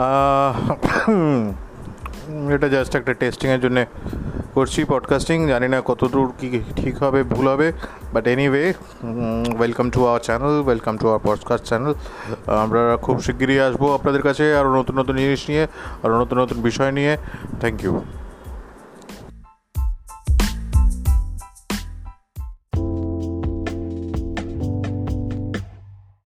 এটা জাস্ট একটা টেস্টিংয়ের জন্যে করছি পডকাস্টিং জানি না কতদূর কী ঠিক হবে, ভুল হবে but anyway welcome to our channel welcome to our podcast channel আমরা খুব শিগগিরই আসব আপনাদের কাছে আরও নতুন নতুন জিনিস নিয়ে আরও নতুন নতুন বিষয় নিয়ে। Thank you